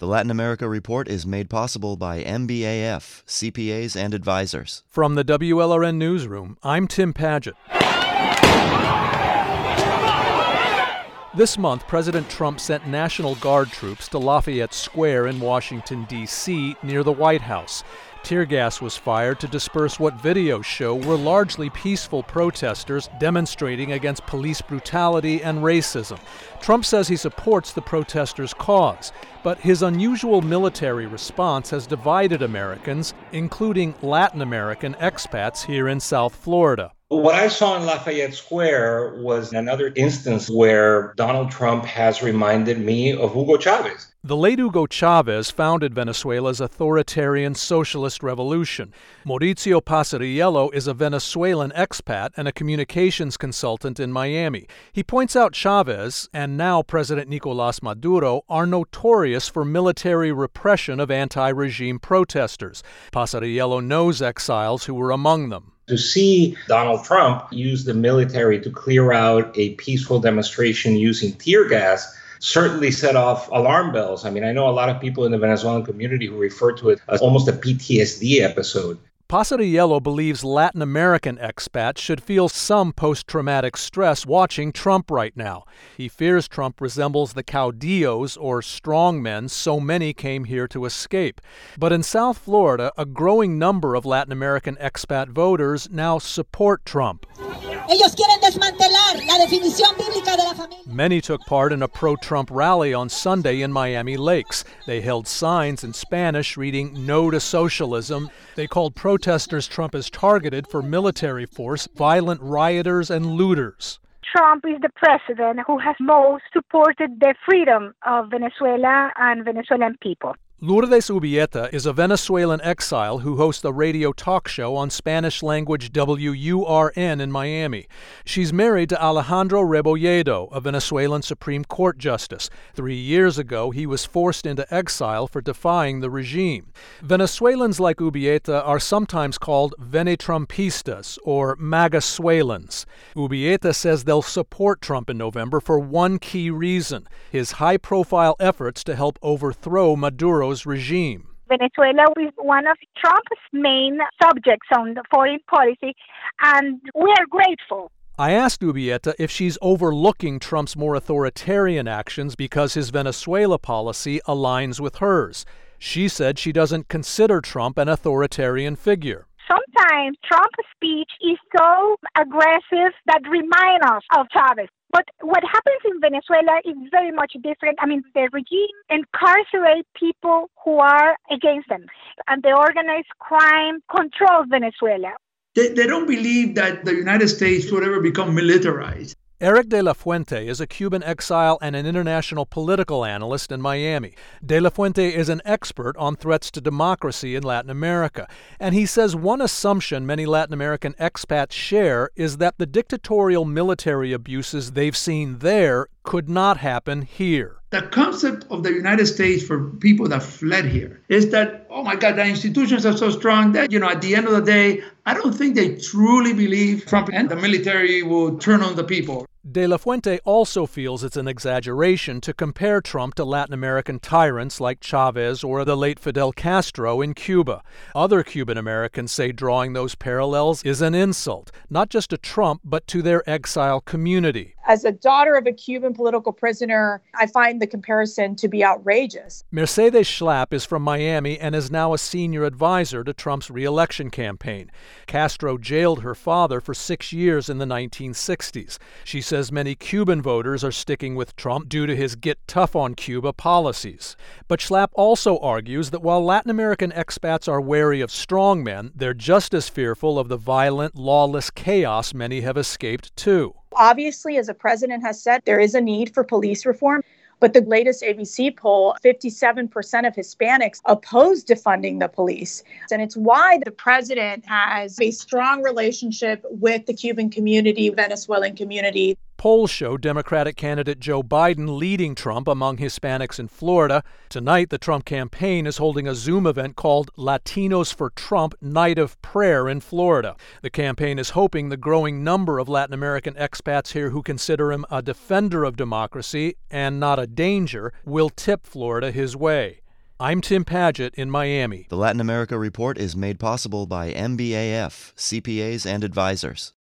The Latin America Report is made possible by MBAF, CPAs and advisors. From the WLRN Newsroom, I'm Tim Padgett. This month, President Trump sent National Guard troops to Lafayette Square in Washington, D.C., near the White House. Tear gas was fired to disperse what videos show were largely peaceful protesters demonstrating against police brutality and racism. Trump says he supports the protesters' cause, but his unusual military response has divided Americans, including Latin American expats here in South Florida. What I saw in Lafayette Square was another instance where Donald Trump has reminded me of Hugo Chavez. The late Hugo Chavez founded Venezuela's authoritarian socialist revolution. Mauricio Pasariello is a Venezuelan expat and a communications consultant in Miami. He points out Chavez and now President Nicolas Maduro are notorious for military repression of anti regime protesters. Pasariello knows exiles who were among them to see Donald Trump use the military to clear out a peaceful demonstration using tear gas certainly set off alarm bells. I mean, I know a lot of people in the Venezuelan community who refer to it as almost a PTSD episode. Pasariello believes Latin American expats should feel some post traumatic stress watching Trump right now. He fears Trump resembles the caudillos or strongmen so many came here to escape. But in South Florida, a growing number of Latin American expat voters now support Trump. Ellos quieren desmantelar la definición bíblica de la familia. Many took part in a pro Trump rally on Sunday in Miami Lakes. They held signs in Spanish reading No to Socialism. They called protesters Trump as targeted for military force, violent rioters, and looters. Trump is the president who has most supported the freedom of Venezuela and Venezuelan people. Lourdes Ubieta is a Venezuelan exile who hosts a radio talk show on Spanish language WURN in Miami. She's married to Alejandro Rebolledo, a Venezuelan Supreme Court justice. Three years ago, he was forced into exile for defying the regime. Venezuelans like Ubieta are sometimes called Venetrumpistas or Magasuelans. Ubieta says they'll support Trump in November for one key reason his high profile efforts to help overthrow Maduro regime. Venezuela is one of Trump's main subjects on the foreign policy, and we are grateful. I asked Ubieta if she's overlooking Trump's more authoritarian actions because his Venezuela policy aligns with hers. She said she doesn't consider Trump an authoritarian figure. Sometimes Trump's speech is so aggressive that reminds us of Chavez. But what happens in Venezuela is very much different. I mean, the regime incarcerate people who are against them, and the organized crime controls Venezuela. They, they don't believe that the United States would ever become militarized. Eric De La Fuente is a Cuban exile and an international political analyst in Miami. De La Fuente is an expert on threats to democracy in Latin America, and he says one assumption many Latin American expats share is that the dictatorial military abuses they've seen there could not happen here. The concept of the United States for people that fled here is that, oh my God, the institutions are so strong that, you know, at the end of the day, I don't think they truly believe Trump and the military will turn on the people. De La Fuente also feels it's an exaggeration to compare Trump to Latin American tyrants like Chavez or the late Fidel Castro in Cuba. Other Cuban Americans say drawing those parallels is an insult, not just to Trump, but to their exile community. As a daughter of a Cuban political prisoner, I find the comparison to be outrageous. Mercedes Schlapp is from Miami and is now a senior advisor to Trump's reelection campaign. Castro jailed her father for six years in the 1960s. She says many Cuban voters are sticking with Trump due to his get tough on Cuba policies. But Schlapp also argues that while Latin American expats are wary of strongmen, they're just as fearful of the violent, lawless chaos many have escaped too. Obviously, as the president has said, there is a need for police reform. But the latest ABC poll 57% of Hispanics oppose defunding the police. And it's why the president has a strong relationship with the Cuban community, Venezuelan community. Polls show Democratic candidate Joe Biden leading Trump among Hispanics in Florida. Tonight, the Trump campaign is holding a Zoom event called Latinos for Trump Night of Prayer in Florida. The campaign is hoping the growing number of Latin American expats here who consider him a defender of democracy and not a danger will tip Florida his way. I'm Tim Padgett in Miami. The Latin America Report is made possible by MBAF, CPAs and advisors.